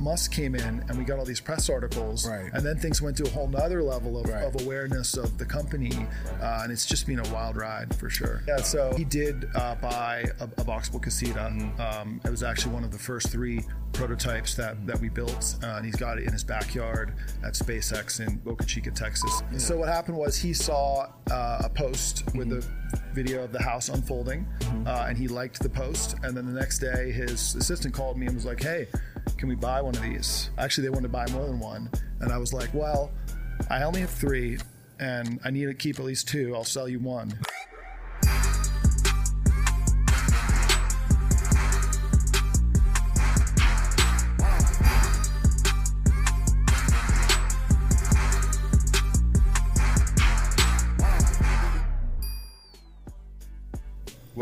Musk came in and we got all these press articles, Right. and then things went to a whole nother level of, Right. of awareness of the company, uh, and it's just been a wild ride for sure. Yeah, so he did uh, buy a, a boxabl casita. Um, it was actually one of the first three prototypes that, that we built, uh, and he's got it in his backyard at SpaceX in Boca Chica, Texas. So what happened was he saw uh, a post with the video of the house unfolding, uh, and he liked the post. And then the next day, his assistant called me and was like, "Hey, can we buy one of these?" Actually, they wanted to buy more than one, and I was like, "Well, I only have three, and I need to keep at least two. I'll sell you one."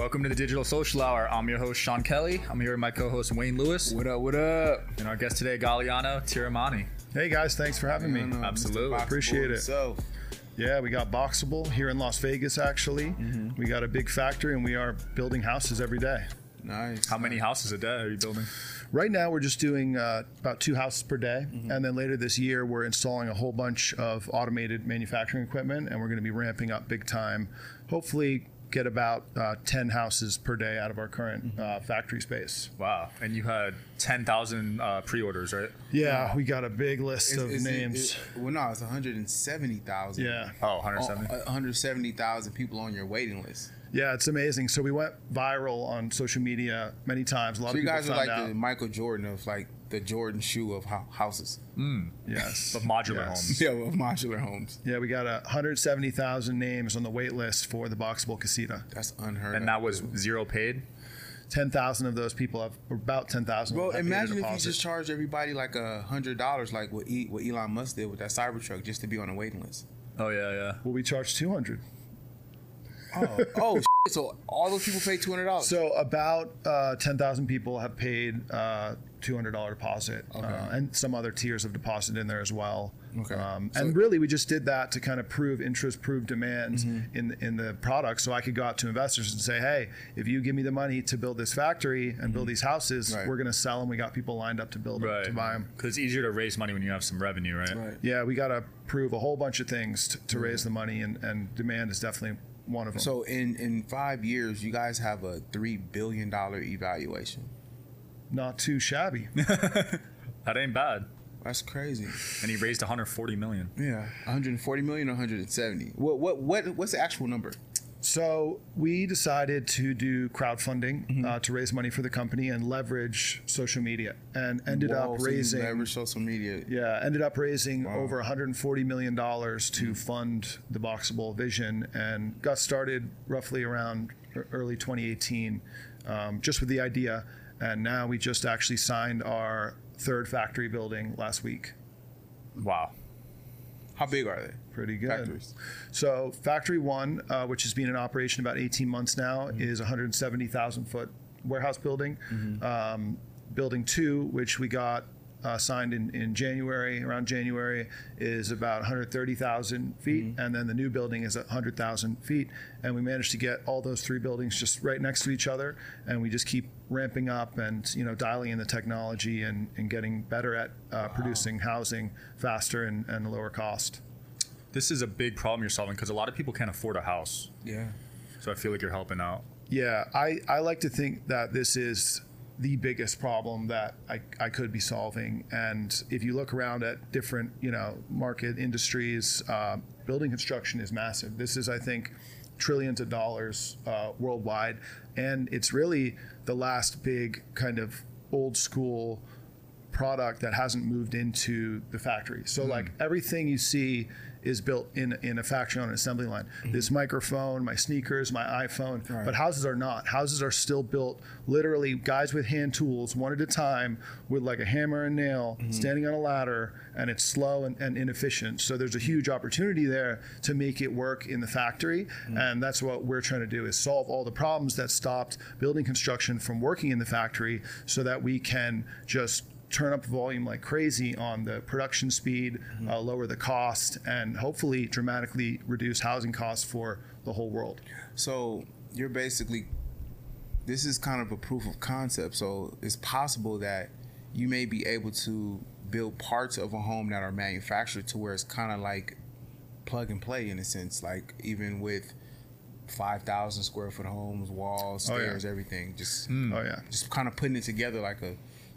Welcome to the Digital Social Hour. I'm your host, Sean Kelly. I'm here with my co host, Wayne Lewis. What up? What up? And our guest today, Galiano Tiramani. Hey guys, thanks for having me. No, no, Absolutely. Appreciate it. himself. Yeah, we got Boxabl here in Las Vegas. Actually, we got a big factory, and we are building houses every day. Nice. How many houses a day are you building? Right now, we're just doing uh, about two houses per day, Mm-hmm. and then later this year, we're installing a whole bunch of automated manufacturing equipment, and we're going to be ramping up big time. Hopefully, get about uh, ten houses per day out of our current Mm-hmm. uh, factory space. Wow. And you had 10,000 uh, pre orders, right? Yeah, we got a big list Is- of is names. it- well, no, it's 170,000. yeah, Oh, Oh, 170. 170,000 people on your waiting list. yeah, it's amazing. So we went viral on social media many times. A lot So of you people guys are like out. the Michael Jordan of like the Jordan shoe of hou- houses. yes, Of modular Yes. homes. Yeah, of modular homes. Yeah, we got a 170,000 names on the wait list for the Boxabl Casita. That's unheard of. And that was zero paid. 10,000 of those people have, or about 10,000. Well, have paid a imagine if you just charged everybody like a hundred dollars, like what, e- what Elon Musk did with that Cybertruck, just to be on the waiting list. Oh, yeah, yeah. Well, we charge 200. Oh, oh, shit. so all those people paid two hundred dollars. So about uh, 10,000 people have paid uh, $200 deposit, uh, and some other tiers of deposit in there as well. Okay. Um, So- and really, we just did that to kind of prove interest, prove demand Mm-hmm. in in the product, so I could go out to investors and say, "Hey, if you give me the money to build this factory and build these houses, Mm-hmm. Right. we're going to sell them. We got people lined up to build them, to buy them." Because it's easier to raise money when you have some revenue, right? right. Yeah, we got to prove a whole bunch of things to, to raise the money, and, and demand is definitely one of them. So in in five years, you guys have a three billion dollar evaluation. Not too shabby. That ain't bad. That's crazy. And he raised 140 million. Yeah, 140 million or 170. What what what what's the actual number? So we decided to do crowdfunding Mm-hmm. uh, to raise money for the company and leverage social media, and ended Whoa, up so raising. leverage social media. Yeah, ended up raising over 140 million dollars to fund the Boxabl vision, and got started roughly around early 2018, um, just with the idea. And now we just actually signed our third factory building last week. Wow. How big are they? Pretty good. Factories. So factory one, uh, which has been in operation about 18 months now, is 170,000 foot warehouse building. Um, building two, which we got uh, signed in, in January, around January, is about 130,000 feet, and then the new building is 100,000 feet. And we managed to get all those three buildings just right next to each other, and we just keep ramping up and you know dialing in the technology and, and getting better at uh, producing housing faster and, and lower cost. This is a big problem you're solving because a lot of people can't afford a house. Yeah. So I feel like you're helping out. Yeah, I, I like to think that this is the biggest problem that I, I could be solving. And if you look around at different, you know, market industries, uh, building construction is massive. This is, I think, trillions of dollars uh, worldwide. And it's really the last big kind of old school product that hasn't moved into the factory. So like hmm. everything you see is built in in a factory on an assembly line. Mm-hmm. This microphone, my sneakers, my iPhone, but houses are not. Houses are still built literally guys with hand tools one at a time with like a hammer and nail mm-hmm. standing on a ladder and it's slow and, and inefficient. So there's a huge opportunity there to make it work in the factory mm-hmm. and that's what we're trying to do is solve all the problems that stopped building construction from working in the factory so that we can just turn up volume like crazy on the production speed, uh, lower the cost, and hopefully dramatically reduce housing costs for the whole world. So you're basically this is kind of a proof of concept. So it's possible that you may be able to build parts of a home that are manufactured to where it's kind of like plug and play in a sense. Like even with five thousand square foot homes, walls, Oh, yeah. stairs, everything, just Oh yeah. just kind of putting it together like a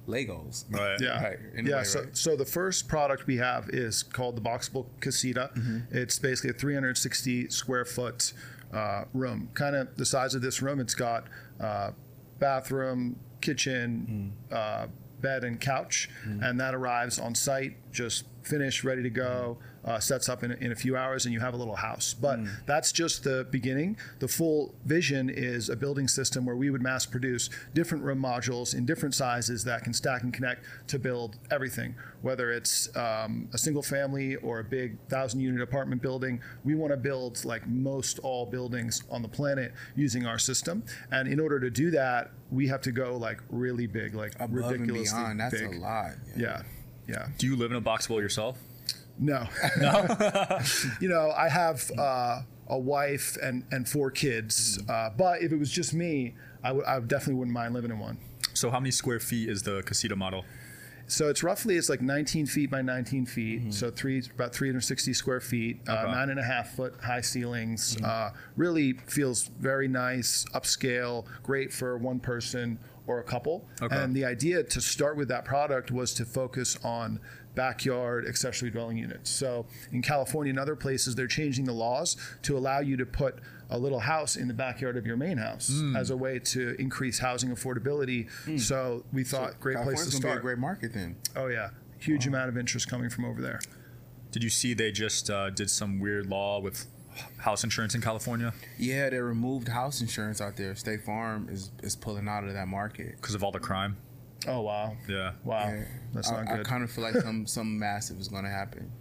Legos. Right. Yeah, Right, in yeah. way, so, right? so the first product we have is called the Boxabl Casita. Mm-hmm. It's basically a 360 square foot uh, room, kind of the size of this room. It's got uh, bathroom, kitchen, Mm. uh, bed, and couch, Mm-hmm. and that arrives on site, just finished, ready to go. Uh, sets up in, in a few hours, and you have a little house. But Mm. that's just the beginning. The full vision is a building system where we would mass produce different room modules in different sizes that can stack and connect to build everything. Whether it's um, a single family or a big thousand unit apartment building, we want to build like most all buildings on the planet using our system. And in order to do that, we have to go like really big, like Above and beyond. That's big. a lot. Yeah, yeah. Do you live in a Boxabl yourself? No. No. you know, I have uh, a wife and, and four kids, uh, but if it was just me, I would I definitely wouldn't mind living in one. So how many square feet is the casita model? So it's roughly it's like 19 feet by 19 feet, so three about 360 square feet, uh, Okay. nine and a half foot high ceilings. Uh, really feels very nice, upscale, great for one person or a couple. Okay. And the idea to start with that product was to focus on backyard accessory dwelling units. So in California and other places, they're changing the laws to allow you to put a little house in the backyard of your main house Hmm. as a way to increase housing affordability. So we thought great place to gonna be a great market then. Oh yeah, huge amount of interest coming from over there. Did you see they just uh, did some weird law with house insurance in California Yeah, they removed house insurance out there. State Farm is is pulling out of that market. because of all the crime? Oh wow, Yeah. wow, Yeah. that's not I good. I kind of feel like some some massive is going to happen.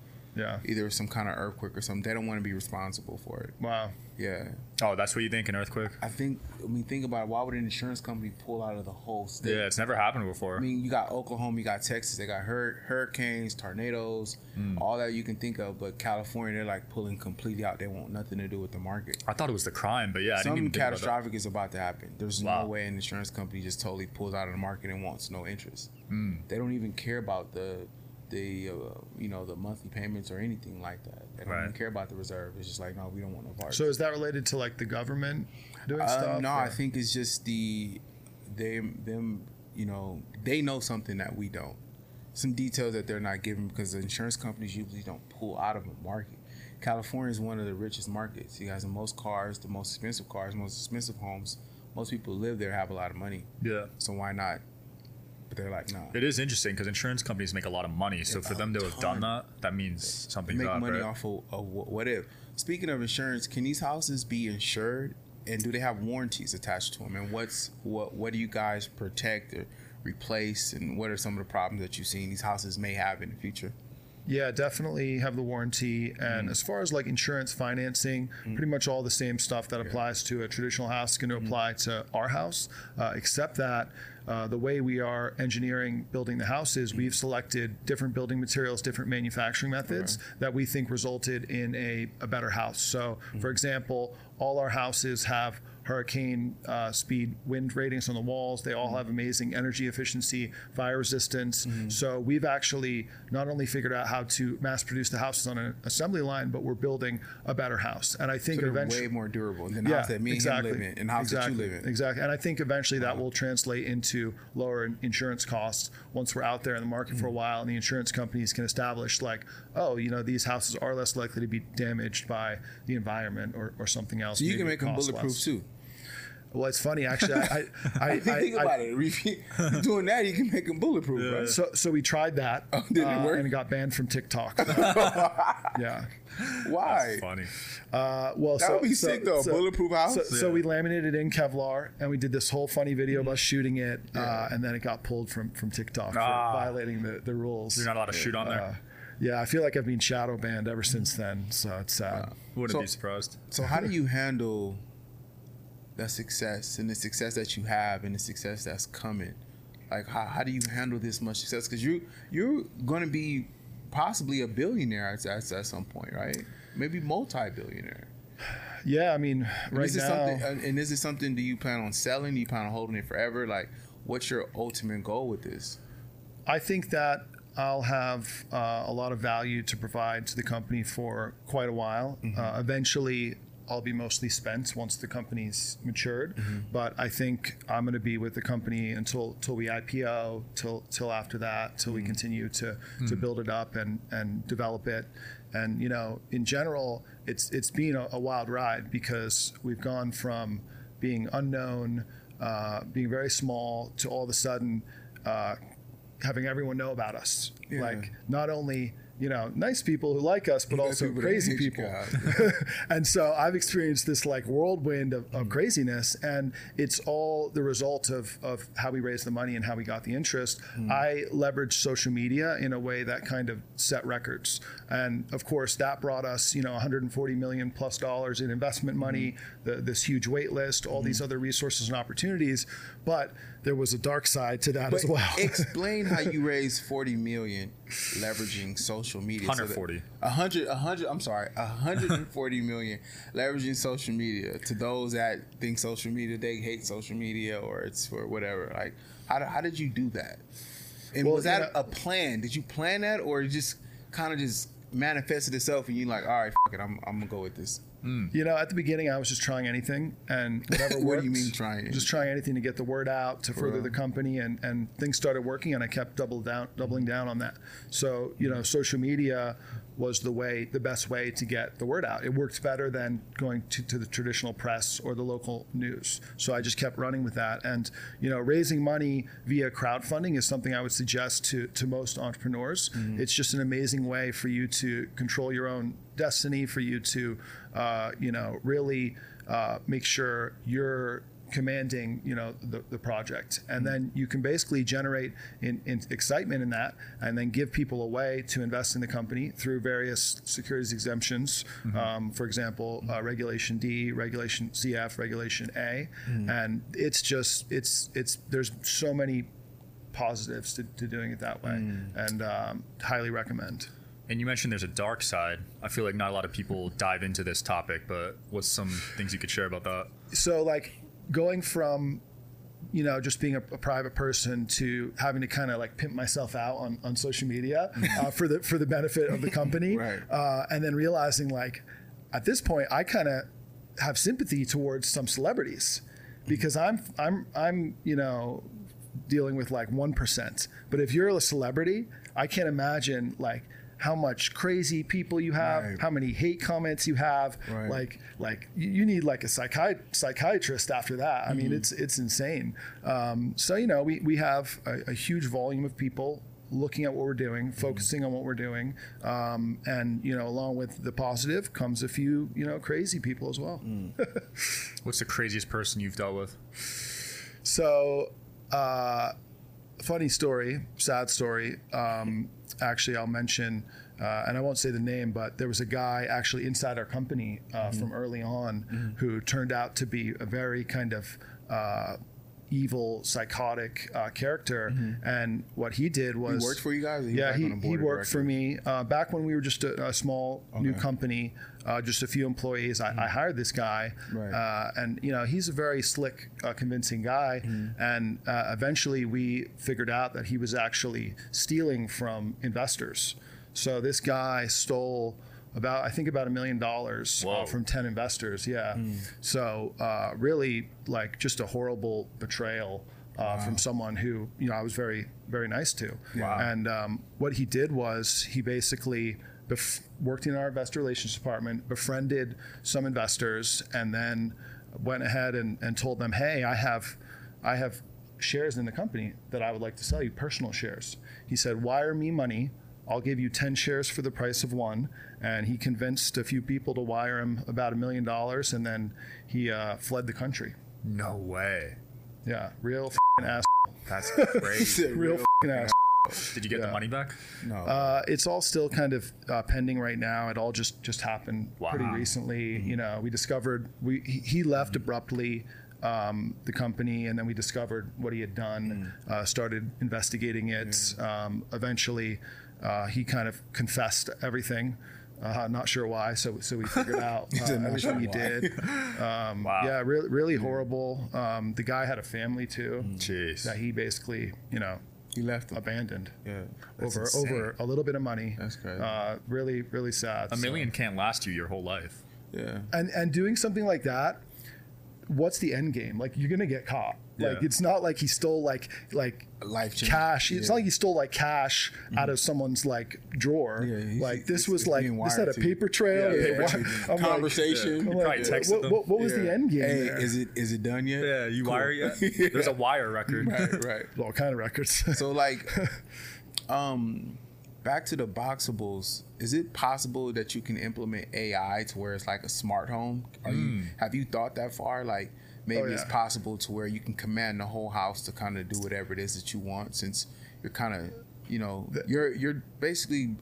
Yeah, Either some kind of earthquake or something. They don't want to be responsible for it. wow. Yeah, Oh, that's what you think? An earthquake? I think. I mean, think about it. Why would an insurance company pull out of the whole state? Yeah, it's never happened before. I mean, you got Oklahoma, you got Texas, they got hur- hurricanes, tornadoes, Hmm. all that you can think of. But California, they're like pulling completely out. They want nothing to do with the market. I thought it was the crime, but yeah, I didn't even Something think about catastrophic is about to happen. There's Wow. no way an insurance company just totally pulls out of the market and wants no interest. Hmm. They don't even care about the the uh, you know the monthly payments or anything like that. They don't Right. even care about the reserve. It's just like no, we don't want no part. So is that related to like the government doing Uh, stuff? no, or- I think it's just the them them you know they know something that we don't. Some details that they're not giving because the insurance companies usually don't pull out of a market. California is one of the richest markets. You guys the most cars, the most expensive cars, most expensive homes. Most people live there have a lot of money, Yeah. so why not? But they're like, no. It is interesting because insurance companies make a lot of money. So for them to have done that, that means something. make up, money right? off of, of what if. Speaking of insurance, can these houses be insured, and do they have warranties attached to them? And what's what what do you guys protect or replace, and what are some of the problems that you've seen these houses may have in the future? Yeah, definitely have the warranty. And Mm. as far as like insurance financing, pretty much all the same stuff that applies to a traditional house is going to Mm. apply to our house, uh, except that uh, the way we are engineering building the house is we've selected different building materials, different manufacturing methods that we think resulted in a, a better house. So, Mm. for example, all our houses have hurricane uh, speed wind ratings on the walls. They all have amazing energy efficiency, fire resistance. So we've actually not only figured out how to mass produce the houses on an assembly line, but we're building a better house. And I think So eventually, way more durable than the house that me and him live in, and house exactly, that you live in. Exactly. And I think eventually that will translate into lower insurance costs once we're out there in the market Mm. for a while and the insurance companies can establish like, oh, you know, these houses are less likely to be damaged by the environment or, or something else. So you can make them bulletproof less. too. Well, it's funny actually. I, I, I, Think I- about it. If you- Doing that, you can make them bulletproof, right? So, so we tried that, Oh, did it uh, work? and it got banned from TikTok. yeah. Why? Funny. Uh, well, That so, would be so- sick, though, so- bulletproof house. So, so we laminated in Kevlar, and we did this whole funny video Mm-hmm. about shooting it, uh, and then it got pulled from from TikTok for Ah. violating the, the rules. You're not allowed to shoot on there. Uh, yeah, I feel like I've been shadow banned ever since then, so it's sad. Wouldn't so- be surprised. So how do you handle the success and the success that you have and the success that's coming? Like how, how do you handle this much success? Because you you're going to be possibly a billionaire at, at, at some point, right? Maybe multi-billionaire. Yeah, I mean, right is it now, something? and- is it something? Do you plan on selling? Do you plan on holding it forever? Like, what's your ultimate goal with this? I think that I'll have uh, a lot of value to provide to the company for quite a while. Uh, eventually, I'll be mostly spent once the company's matured. But I think I'm going to be with the company until till we IPO, till till after that, till we continue to to build it up and and develop it. And you know, in general, it's it's been a, a wild ride because we've gone from being unknown, uh, being very small, to all of a sudden uh, having everyone know about us. Yeah. Like not only you know nice people who like us, but also people crazy people. And so I've experienced this like whirlwind of, Mm. of craziness, and it's all the result of of how we raised the money and how we got the interest. Mm. I leveraged social media in a way that kind of set records, and of course that brought us you know 140 million plus dollars in investment Mm. money, the, this huge wait list, all these other resources and opportunities, but there was a dark side to that But as well. explain how you raised 40 million leveraging social media. So that- 140. A hundred, a hundred. I'm sorry, a hundred and forty million leveraging social media. To those that think social media, they hate social media or it's for whatever. Like, how, did- how did you do that? And Well, was that you know- a plan? Did you plan that, or it just kind of just manifested itself and you're like, all right, fuck it, I'm, I'm gonna go with this. Mm. You know, at the beginning, I was just trying anything, and whatever What worked. do you mean trying Just trying anything to get the word out to further real? the company, and and things started working, and I kept double down, doubling down on that. So you know, social media was the way, the best way to get the word out. It worked better than going to, to the traditional press or the local news. So I just kept running with that, and you know, raising money via crowdfunding is something I would suggest to to most entrepreneurs. It's just an amazing way for you to control your own destiny for you to, uh, you know, really uh, make sure you're commanding, you know, the, the project, and then you can basically generate in, in excitement in that, and then give people a way to invest in the company through various securities exemptions. Um, for example, uh, Regulation D, Regulation CF, Regulation A, and it's just it's it's there's so many positives to, to doing it that way, and um, highly recommend. And you mentioned there's a dark side. I feel like not a lot of people dive into this topic, but what's some things you could share about that? so like going from you know just being a, a private person to having to kind of like pimp myself out on, on social media uh, for the for the benefit of the company. Right. uh, and then realizing like at this point i kind of have sympathy towards some celebrities because i'm i'm i'm you know dealing with like 1% but if you're a celebrity i can't imagine like how much crazy people you have Right. how many hate comments you have Right. like like you, you need like a psychi- psychiatrist after that. I Mm-hmm. mean, it's it's insane. Um, so you know, we we have a, a huge volume of people looking at what we're doing, Mm-hmm. focusing on what we're doing, um, and you know, along with the positive comes a few you know crazy people as well. Mm. What's the craziest person you've dealt with? So, uh, funny story, sad story. Um, actually, I'll mention, uh, and I won't say the name, but there was a guy actually inside our company uh, from early on who turned out to be a very kind of uh, evil, psychotic uh, character. And what he did was He worked for you guys? he yeah, he, he worked for me uh, back when we were just a, a small new company, uh, just a few employees. I, I hired this guy, Right. uh, and you know he's a very slick, uh, convincing guy. And uh, eventually, we figured out that he was actually stealing from investors. So this guy stole about I think about a million dollars uh, from ten investors. Yeah. So uh, really, like just a horrible betrayal. Uh, From someone who you know I was very very nice to, Wow. and um, what he did was he basically bef- worked in our investor relations department, befriended some investors, and then went ahead and, and told them, "Hey, I have, I have shares in the company that I would like to sell you, personal shares." He said, "Wire me money. I'll give you ten shares for the price of one." And he convinced a few people to wire him about a million dollars, and then he uh, fled the country. No way. Yeah, real fing ass, That's crazy. real fing ass. Did you get the money back? No. Uh, it's all still kind of uh, pending right now. It all just just happened pretty Wow. recently. You know, we discovered we he, he left abruptly um, the company, and then we discovered what he had done. Uh, started investigating it. Um, eventually, uh, he kind of confessed everything. Uh, not sure why, so so we figured out uh, said, "Not everything he did. Um, Wow. Yeah, really really horrible. Um, the guy had a family too Jeez. that he basically, you know, He left them. abandoned Yeah. That's over insane. over a little bit of money. That's crazy. Uh, really, really sad. A So- million can't last you your whole life. Yeah. and and doing something like that what's the end game like you're gonna get caught like Yeah. it's not like he stole like like Life change. cash it's Yeah. not like he stole like cash out of someone's like drawer Yeah, he's- like this it's- was it's like being this had a paper trail Yeah, They paper wa- trail. I'm like- Conversation. I'm like, probably texted what, what, what was the end game Hey, there? is it is it done yet? Yeah, you Cool. wire yet? Yeah. There's a wire record. right, right. all kind of records So like, um, back to the boxabls. Is it possible that you can implement AI to where it's like a smart home? Are you have you thought that far? Like maybe Oh, it's possible to where you can command the whole house to kind of do whatever it is that you want, since you're kind of you know you're you're basically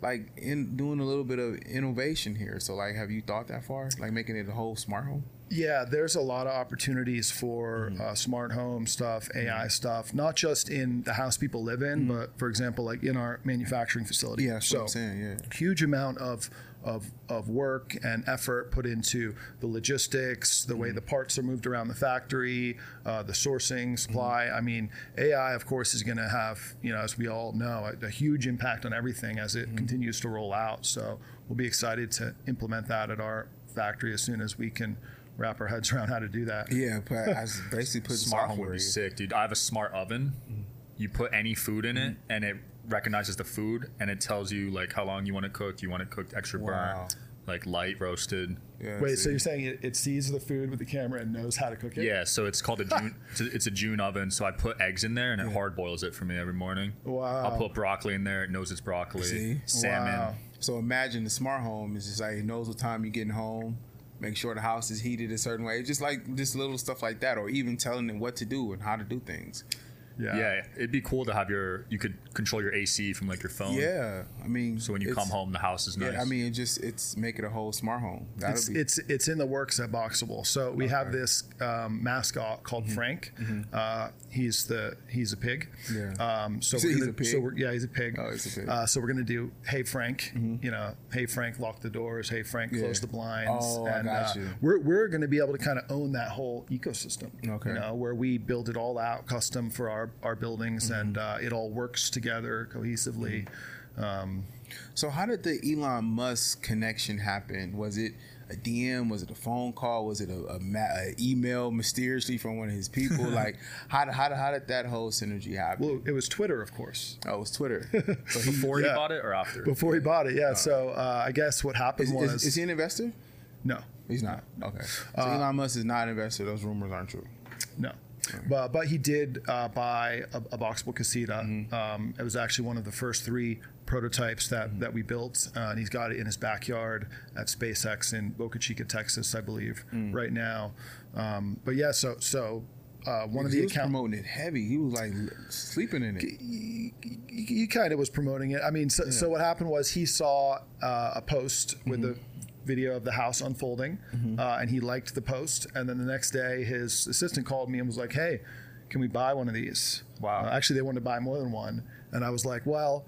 like in doing a little bit of innovation here. So like, have you thought that far? Like making it a whole smart home? Yeah, there's a lot of opportunities for Mm-hmm. uh, smart home stuff, AI stuff, not just in the house people live in, but for example, like in our manufacturing facility. Mm-hmm. Yeah, so saying. Yeah. huge amount of of of work and effort put into the logistics, the Mm-hmm. way the parts are moved around the factory, uh, the sourcing, supply. Mm-hmm. I mean, AI, of course, is going to have you know, as we all know, a, a huge impact on everything as Mm-hmm. it continues to roll out. So we'll be excited to implement that at our factory as soon as we can wrap our heads around how to do that. Yeah, but I was basically put Smart home would be sick, dude. I have a smart oven. You put any food in it, and it recognizes the food, and it tells you like how long you want it cooked. You want it cooked extra Wow. burnt, like light roasted. Yeah, Wait, see. so you're saying it, it sees the food with the camera and knows how to cook it? Yeah, so it's called a June. it's, a, it's a June oven. So I put eggs in there, and it hard boils it for me every morning. Wow. I'll put broccoli in there. It knows it's broccoli. See? Salmon. Wow. So imagine the smart home is just like it knows what time you're getting home, make sure the house is heated a certain way. It's just like just little stuff like that, or even telling them what to do and how to do things. Yeah. Yeah, it'd be cool to have your. You could control your AC from like your phone. Yeah, I mean, So when you come home, the house is nice. yeah, I mean, it just it's make it a whole smart home. That'll It's, be it's it's in the works at Boxabl. So we have this um, mascot called Mm-hmm. Frank. Uh, he's the he's a pig. Yeah. Um, so So we're he's gonna, a pig? So we're, yeah, he's a pig. Oh, he's a pig. Mm-hmm. Uh, so we're gonna do Hey Frank. You know, Hey Frank, lock the doors. Hey Frank, Yeah. close the blinds. Oh, I and got uh, you. we're we're gonna be able to kind of own that whole ecosystem. Okay. You know, where we build it all out custom for our our buildings, Mm-hmm. and uh, it all works together cohesively. Um, So how did the Elon Musk connection happen? Was it a DM? Was it a phone call? Was it a, a, ma- a email mysteriously from one of his people? like how did, how how did that whole synergy happen? well, it was Twitter, of course. oh, it was Twitter. So he, Before Yeah. he bought it or after? Before he bought it, yeah. So uh, I guess what happened is, was is, is he an investor? no, He's not. Okay. So Uh, Elon Musk is not an investor. Those rumors aren't true. no. But, but he did uh, buy a, a Boxabl Casita. Mm-hmm. Um, it was actually one of the first three prototypes that, Mm-hmm. that we built, uh, and he's got it in his backyard at SpaceX in Boca Chica, Texas, I believe, Mm. right now. Um, but yeah, so so uh, one of he the was account promoting it heavy. He was like sleeping in it. he, he kind of was promoting it. I mean, so, so what happened was he saw uh, a post with Mm-hmm. the video of the house unfolding, uh, and he liked the post. And then the next day, his assistant called me and was like, "Hey, can we buy one of these?" Wow. Uh, actually, they wanted to buy more than one, and I was like, "Well,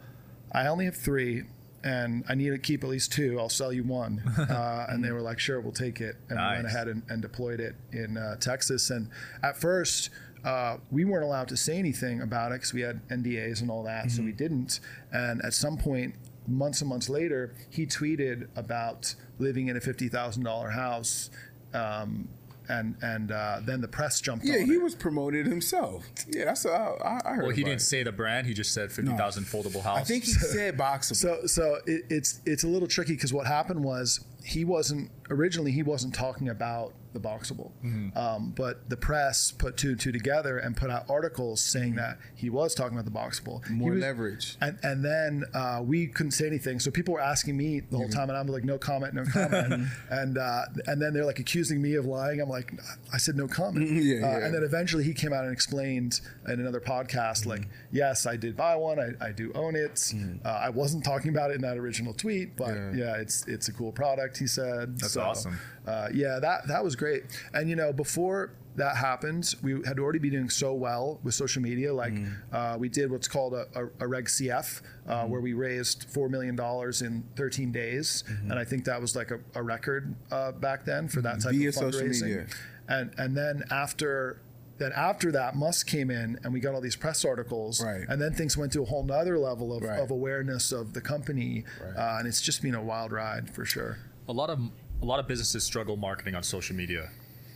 I only have three, And I need to keep at least two. I'll sell you one. Uh, and they were like, "Sure, we'll take it." And we went ahead and, and deployed it in uh, Texas. And at first, uh, we weren't allowed to say anything about it because we had NDAs and all that, so we didn't. And at some point, months and months later, he tweeted about living in a fifty thousand dollar house. Um, and and uh, then the press jumped Yeah, on he it. was promoted himself. Yeah, that's I, I I heard. well, he about didn't it. say the brand. He just said fifty thousand foldable house. I think he said boxabl. So so it, it's it's a little tricky because what happened was he wasn't originally he wasn't talking about the boxabl, um, but the press put two and two together and put out articles saying that he was talking about the boxabl. More was- leverage. And and then uh, we couldn't say anything, so people were asking me the whole time, and I'm like, no comment, no comment, and uh, and then they're like accusing me of lying. I'm like, I said no comment. Yeah, Uh, yeah. And then eventually he came out and explained in another podcast, like, yes, I did buy one, I, I do own it. Uh, I wasn't talking about it in that original tweet, but Yeah. yeah, it's it's a cool product. He said. That's So, awesome. Uh, yeah, that that was great. And you know, before that happened, we had already been doing so well with social media. Like uh, we did what's called a, a, a Reg CF, uh, where we raised four million dollars in 13 days, and I think that was like a, a record uh, back then for that type Via of social fundraising. media. And and then after then after that, Musk came in and we got all these press articles. Right. And then things went to a whole nother level of, Right. of awareness of the company. Right. Uh, and it's just been a wild ride for sure. A lot of a lot of businesses struggle marketing on social media.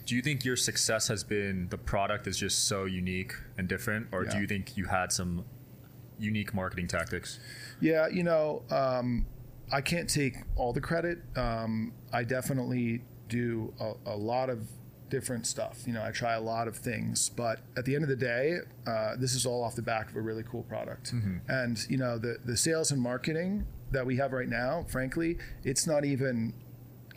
Do you think your success has been the product is just so unique and different, or do you think you had some unique marketing tactics? Yeah, you know, um, I can't take all the credit. Um, I definitely do a, a lot of different stuff. You know, I try a lot of things, but at the end of the day, uh, this is all off the back of a really cool product. And you know, the the sales and marketing that we have right now, frankly, it's not even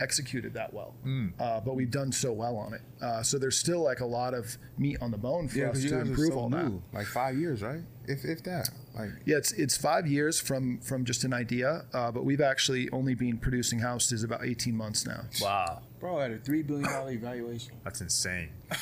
executed that well. Uh, but we've done so well on it. Uh, so there's still like a lot of meat on the bone for Yeah, us to improve so all that. like five years, right? If if that, like Yeah, it's it's five years from from just an idea, uh, but we've actually only been producing houses about eighteen months now. Wow, bro, at a three billion dollar evaluation, that's insane.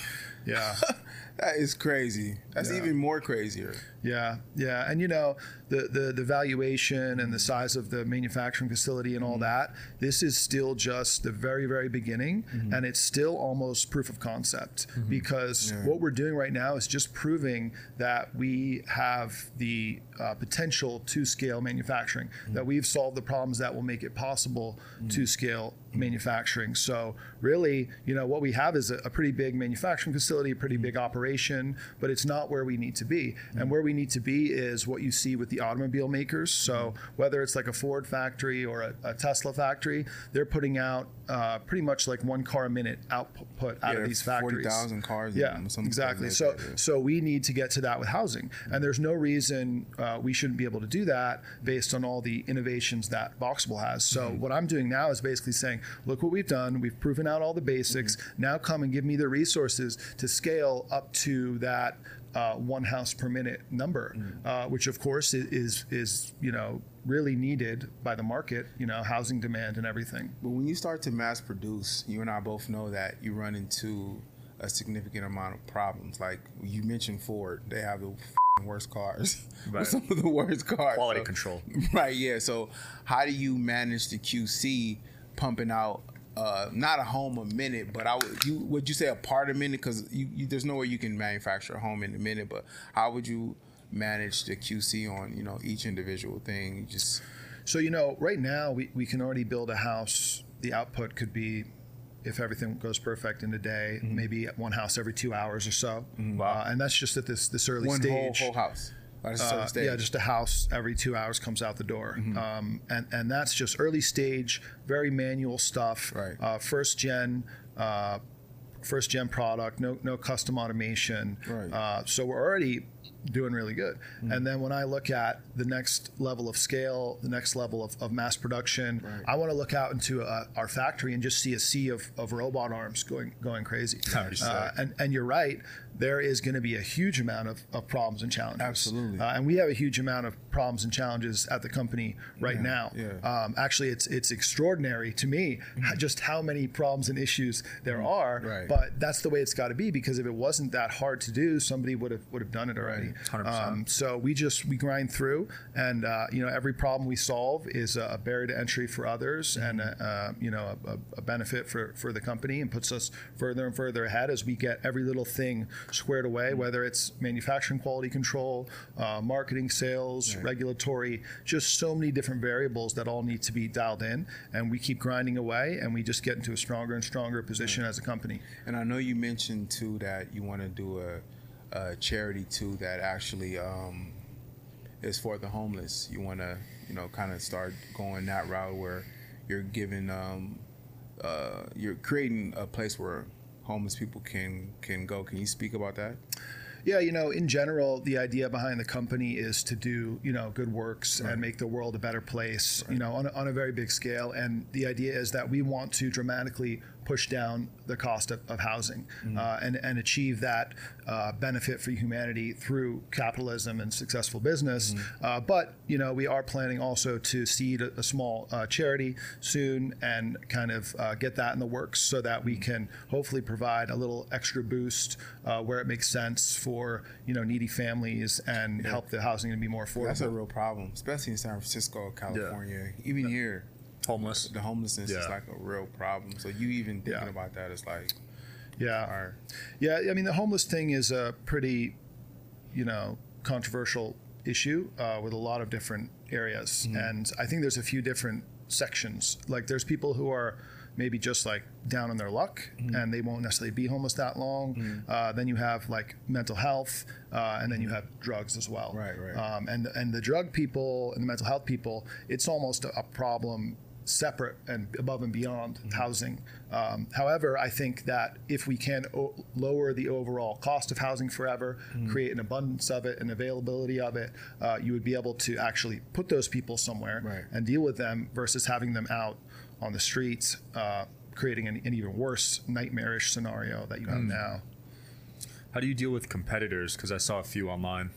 Yeah, that is crazy. That's Yeah. even more crazier. Yeah, yeah, and you know the the the valuation and the size of the manufacturing facility and all mm-hmm. that. This is still just the very very beginning, mm-hmm. and it's still almost proof of concept mm-hmm. because Yeah. what we're doing right now is just proving that we have the uh, potential to scale manufacturing. That we've solved the problems that will make it possible to scale manufacturing. So really, you know, what we have is a, a pretty big manufacturing facility, a pretty big operation, but it's not where we need to be. And where we need to be is what you see with the automobile makers. So whether it's like a Ford factory or a, a Tesla factory, they're putting out uh, pretty much like one car a minute output out Yeah, of these factories. 40,000 cars Yeah, something exactly. So like that, yeah. so we need to get to that with housing, and there's no reason uh, we shouldn't be able to do that based on all the innovations that Boxabl has. So Mm-hmm. what I'm doing now is basically saying, look what we've done. We've proven out all the basics. Mm-hmm. Now come and give me the resources to scale up to that. Uh, one house per minute number, Mm-hmm. uh, which of course is, is is you know really needed by the market, you know, housing demand and everything. But when you start to mass produce, you and I both know that you run into a significant amount of problems. Like you mentioned Ford, they have the f***ing worst cars, Right. some of the worst cars. Quality So- control. Right. Yeah. So how do you manage the QC pumping out? Uh, not a home a minute, but I would you would you say a part a minute because you, you there's no way you can manufacture a home in a minute. But how would you manage the QC on you know each individual thing? You just So, you know, right now we, we can already build a house. The output could be, if everything goes perfect in a day, Mm-hmm. maybe one house every two hours or so. Uh, and that's just at this this early one whole stage. whole house. A Uh, yeah, just a house every two hours comes out the door, Mm-hmm. um, and and that's just early stage, very manual stuff. Right. Uh, first gen, uh, first gen product, no no custom automation. Right. Uh, so we're already doing really good. Mm-hmm. And then when I look at the next level of scale, the next level of, of mass production, Right. I want to look out into uh, our factory and just see a sea of, of robot arms going going crazy. Uh, and and you're right. There is going to be a huge amount of, of problems and challenges. Absolutely. Uh, and we have a huge amount of problems and challenges at the company right Yeah, now. yeah. Um, actually, it's it's extraordinary to me h- just how many problems and issues there are. Mm-hmm. Right. But that's the way it's got to be because if it wasn't that hard to do, somebody would have would have done it already. Right. 100%. Um, so we just we grind through, and uh, you know every problem we solve is a, a barrier to entry for others, and a, uh, you know a, a benefit for for the company, and puts us further and further ahead as we get every little thing squared away, whether it's manufacturing quality control, uh, marketing, sales, regulatory, just so many different variables that all need to be dialed in, and we keep grinding away, and we just get into a stronger and stronger position as a company. And I know you mentioned too that you want to do a, a charity too that actually um, is for the homeless. You want to, you know, kind of start going that route where you're giving, um, uh, you're creating a place where homeless people can can go. Can you speak about that? Yeah, you know, in general, the idea behind the company is to do, you know, good works and make the world a better place, you know, on a, on a very big scale. And the idea is that we want to dramatically push down the cost of, of housing uh, and, and achieve that uh, benefit for humanity through capitalism and successful business. Uh, but, you know, we are planning also to seed a, a small uh, charity soon and kind of uh, get that in the works so that we can hopefully provide a little extra boost uh, where it makes sense for, you know, needy families and help the housing to be more affordable. That's a real problem, especially in San Francisco, California. Even here, Homeless. the homelessness is like a real problem. So you even thinking Yeah. about that is like, Yeah. Or, Yeah, I mean the homeless thing is a pretty, you know, controversial issue uh, with a lot of different areas, and I think there's a few different sections. Like there's people who are maybe just like down on their luck, and they won't necessarily be homeless that long. Uh, then you have like mental health, uh, and then you have drugs as well. Right, right. Um, and and the drug people and the mental health people, it's almost a, a problem separate and above and beyond housing. Um, however, I think that if we can o- lower the overall cost of housing forever, create an abundance of it, an availability of it, uh, you would be able to actually put those people somewhere Right. and deal with them versus having them out on the streets, uh, creating an, an even worse nightmarish scenario that you have now. How do you deal with competitors? Because I saw a few online.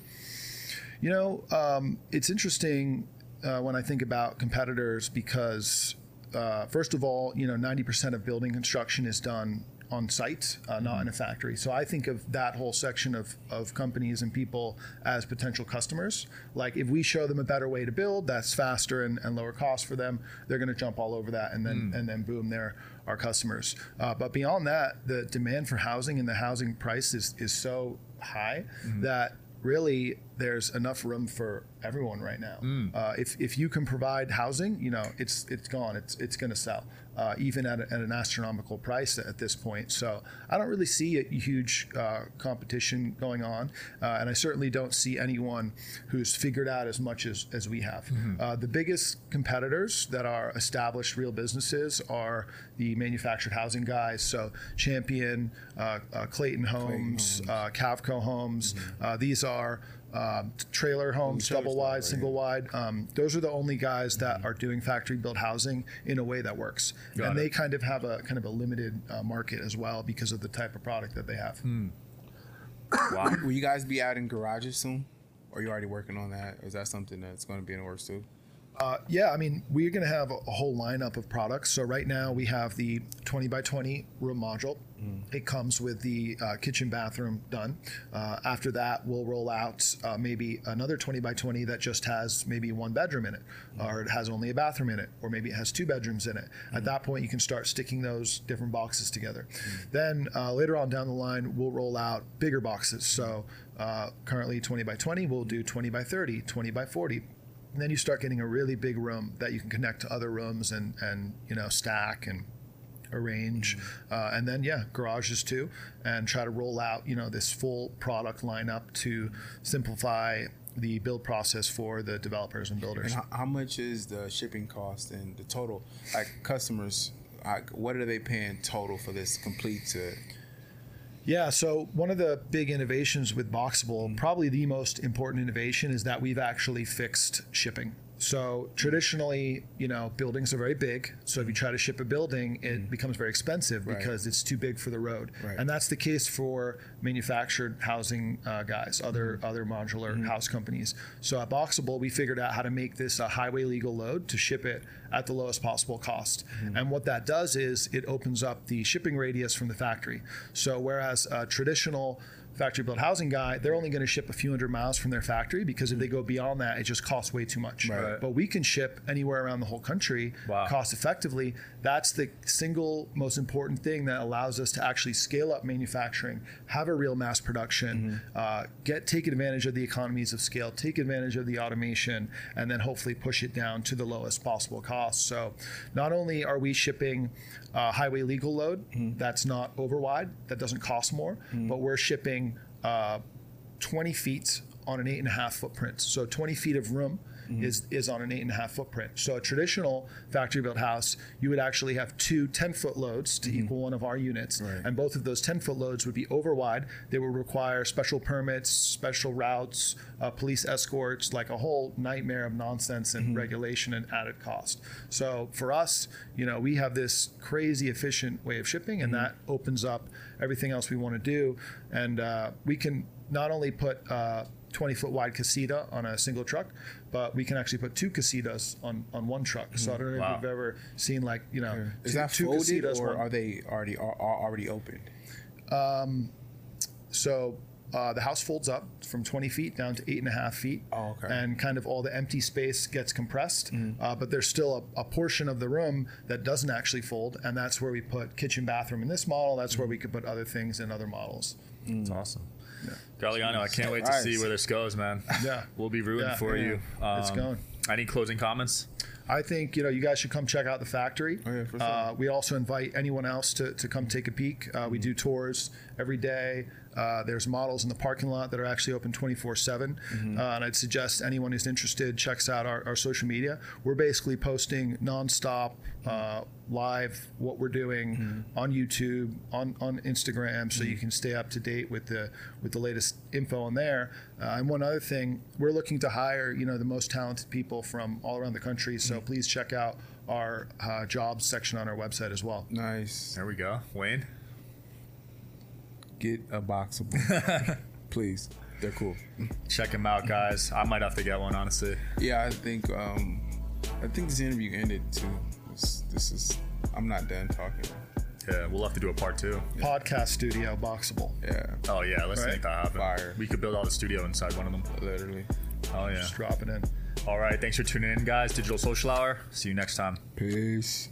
You know, um, it's interesting uh, when I think about competitors because, uh, first of all, you know, 90% of building construction is done on site, uh, not in a factory. So I think of that whole section of, of companies and people as potential customers. Like if we show them a better way to build that's faster and, and lower cost for them, they're going to jump all over that and then and then boom, they're our customers. Uh, but beyond that, the demand for housing and the housing price is, is so high that really there's enough room for everyone right now. Uh, if, if you can provide housing, you know it's it's gone. It's it's going to sell, uh, even at, a, at an astronomical price at this point. So I don't really see a huge uh, competition going on, uh, and I certainly don't see anyone who's figured out as much as, as we have. Uh, the biggest competitors that are established real businesses are the manufactured housing guys. So Champion, uh, uh, Clayton Homes, Uh, Cavco Homes. Uh, these are um, trailer homes, trailer double style, wide, right, single wide. Um, those are the only guys that are doing factory built housing in a way that works, Got and it. they kind of have a kind of a limited uh, market as well because of the type of product that they have. Wow. will you guys be adding garages soon? Or are you already working on that? Is that something that's going to be in the works too? Uh, yeah, I mean, we're going to have a, whole lineup of products. So right now we have the 20 by 20 room module. It comes with the uh, kitchen bathroom done. Uh, after that, we'll roll out uh, maybe another 20 by 20 that just has maybe one bedroom in it, or it has only a bathroom in it, or maybe it has two bedrooms in it. At that point, you can start sticking those different boxes together. Then uh, later on down the line, we'll roll out bigger boxes. So uh, currently 20 by 20, we'll do 20 by 30, 20 by 40. And then you start getting a really big room that you can connect to other rooms and and you know stack and arrange uh, and then yeah garages too and try to roll out you know this full product lineup to simplify the build process for the developers and And builders how, how much is the shipping cost and the total? Like customers, like, what are they paying total for this complete to? Yeah, so one of the big innovations with Boxabl, probably the most important innovation, is that we've actually fixed shipping. So traditionally, you know, buildings are very big. So if you try to ship a building, it mm-hmm. becomes very expensive Right. because it's too big for the road. Right. And that's the case for manufactured housing uh, guys, other mm-hmm. other modular mm-hmm. house companies. So at Boxabl, we figured out how to make this a highway legal load to ship it at the lowest possible cost. And what that does is it opens up the shipping radius from the factory. So whereas traditional factory built housing guy, they're only going to ship a few hundred miles from their factory because if they go beyond that, it just costs way too much. Right. But we can ship anywhere around the whole country Wow. cost effectively. That's the single most important thing that allows us to actually scale up manufacturing, have a real mass production, uh, get take advantage of the economies of scale, take advantage of the automation, and then hopefully push it down to the lowest possible cost. So, not only are we shipping uh, highway legal load that's not over wide, that doesn't cost more, but we're shipping uh, 20 feet on an eight and a half footprint. So 20 feet of room is, is on an eight and a half footprint. So a traditional factory built house, you would actually have two 10 foot loads to equal one of our units. Right. And both of those 10 foot loads would be over wide. They would require special permits, special routes, uh, police escorts, like a whole nightmare of nonsense and regulation and added cost. So for us, you know, we have this crazy efficient way of shipping, and that opens up everything else we want to do. And uh, we can not only put uh, 20 foot wide casita on a single truck, but we can actually put two casitas on, on one truck. So I don't know Wow. if you've ever seen like you know Is two, that two folded casitas. or one- are they already are, are already opened? so uh, the house folds up from 20 feet down to eight and a half feet. Oh, okay. And kind of all the empty space gets compressed, Mm-hmm. uh, but there's still a, a portion of the room that doesn't actually fold, and that's where we put kitchen, bathroom in this model. That's where we could put other things in other models. It's awesome. Galiano, I can't wait to see where this goes, man. Yeah. We'll be rooting Yeah. for Yeah. you. It's Um, going. Any closing comments? I think you know you guys should come check out the factory. Oh, yeah, for sure. uh, we also invite anyone else to, to come take a peek. Uh, we do tours every day. Uh, there's models in the parking lot that are actually open 24 7. Uh, and I'd suggest anyone who's interested checks out our, our social media. We're basically posting nonstop uh, live what we're doing on YouTube, on, on Instagram, so you can stay up to date with the with the latest info on there. Uh, and one other thing, we're looking to hire you know the most talented people from all around the country. So please check out our uh, jobs section on our website as well. Nice. There we go. Wayne? Get a box of please. They're cool. Check them out, guys. I might have to get one, honestly. Yeah, I think um, I think this interview ended too. This, this is I'm not done talking. Yeah, we'll have to do a part two. Podcast studio, Boxabl. Yeah, Oh, yeah, let's Right. make that happen. Fire. We could build out a studio inside one of them. literally. Oh, yeah. Just drop it in. All right. Thanks for tuning in, guys. Digital Social Hour. See you next time. Peace.